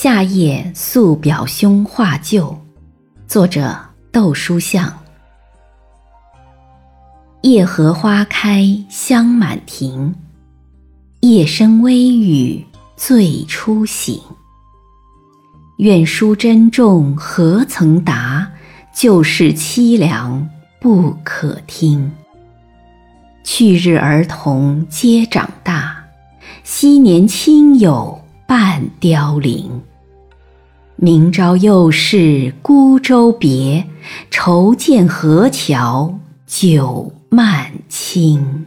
夏夜宿表兄画旧，作者窦书象。夜荷花开香满庭，夜深微雨醉初醒。愿书珍重何曾达，旧事凄凉不可听。去日儿童皆长大，昔年亲友半凋零。明朝又是孤舟别，愁见河桥酒漫青。